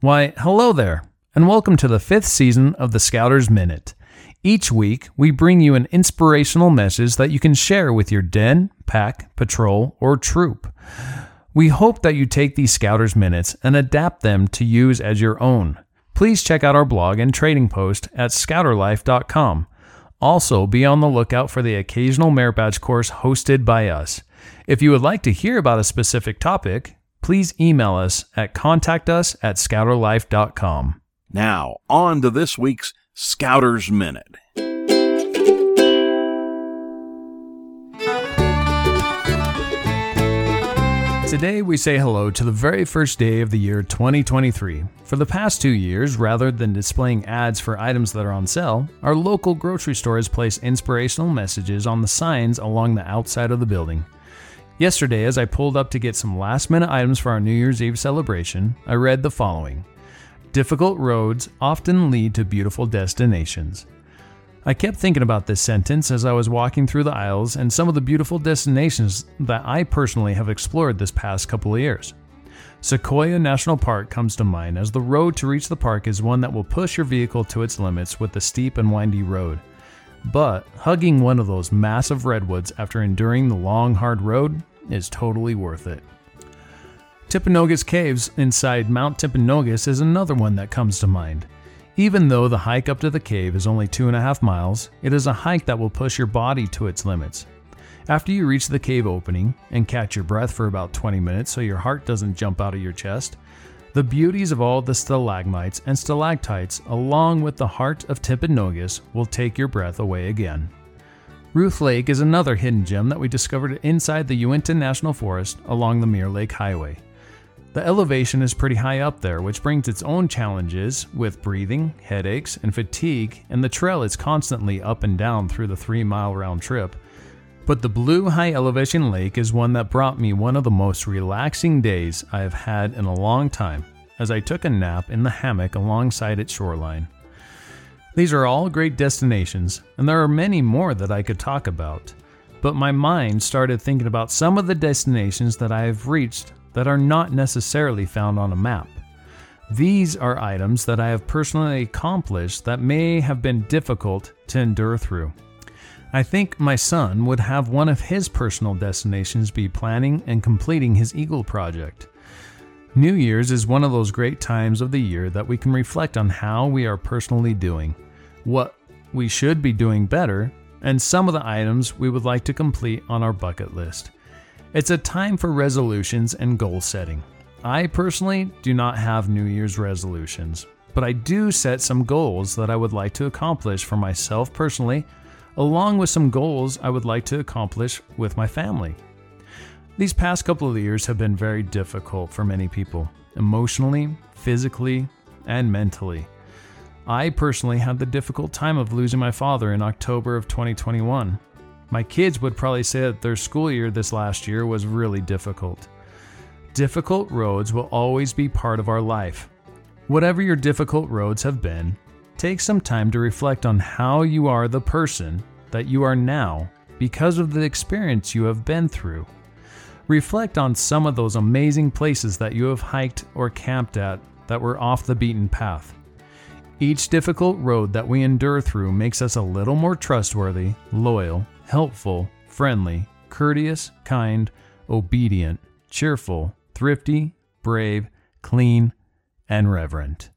Why, hello there, and welcome to the fifth season of the Scouters Minute. Each week, we bring you an inspirational message that you can share with your den, pack, patrol, or troop. We hope that you take these Scouters Minutes and adapt them to use as your own. Please check out our blog and trading post at scouterlife.com. Also, be on the lookout for the occasional merit badge course hosted by us. If you would like to hear about a specific topic, please email us at contactus at scouterlife.com. Now, on to this week's Scouters Minute. Today, we say hello to the very first day of the year 2023. For the past two years, rather than displaying ads for items that are on sale, our local grocery stores place inspirational messages on the signs along the outside of the building. Yesterday, as I pulled up to get some last minute items for our New Year's Eve celebration, I read the following Difficult roads often lead to beautiful destinations. I kept thinking about this sentence as I was walking through the aisles and some of the beautiful destinations that I personally have explored this past couple of years. Sequoia National Park comes to mind as the road to reach the park is one that will push your vehicle to its limits with the steep and windy road. But hugging one of those massive redwoods after enduring the long, hard road is totally worth it. Timpanogos Caves inside Mount Timpanogos is another one that comes to mind. Even though the hike up to the cave is only two and a half miles, it is a hike that will push your body to its limits. After you reach the cave opening and catch your breath for about 20 minutes so your heart doesn't jump out of your chest, the beauties of all the stalagmites and stalactites, along with the heart of Timpanogos, will take your breath away again. Ruth Lake is another hidden gem that we discovered inside the Uinta National Forest along the Mirror Lake Highway. The elevation is pretty high up there, which brings its own challenges with breathing, headaches, and fatigue, and the trail is constantly up and down through the three mile round trip. But the Blue High Elevation Lake is one that brought me one of the most relaxing days I have had in a long time, as I took a nap in the hammock alongside its shoreline. These are all great destinations, and there are many more that I could talk about. But my mind started thinking about some of the destinations that I have reached that are not necessarily found on a map. These are items that I have personally accomplished that may have been difficult to endure through. I think my son would have one of his personal destinations be planning and completing his Eagle project. New Year's is one of those great times of the year that we can reflect on how we are personally doing, what we should be doing better, and some of the items we would like to complete on our bucket list. It's a time for resolutions and goal setting. I personally do not have New Year's resolutions, but I do set some goals that I would like to accomplish for myself personally, along with some goals I would like to accomplish with my family. These past couple of years have been very difficult for many people, emotionally, physically, and mentally. I personally had the difficult time of losing my father in October of 2021. My kids would probably say that their school year this last year was really difficult. Difficult roads will always be part of our life. Whatever your difficult roads have been, take some time to reflect on how you are the person that you are now because of the experience you have been through. Reflect on some of those amazing places that you have hiked or camped at that were off the beaten path. Each difficult road that we endure through makes us a little more trustworthy, loyal, helpful, friendly, courteous, kind, obedient, cheerful, thrifty, brave, clean, and reverent.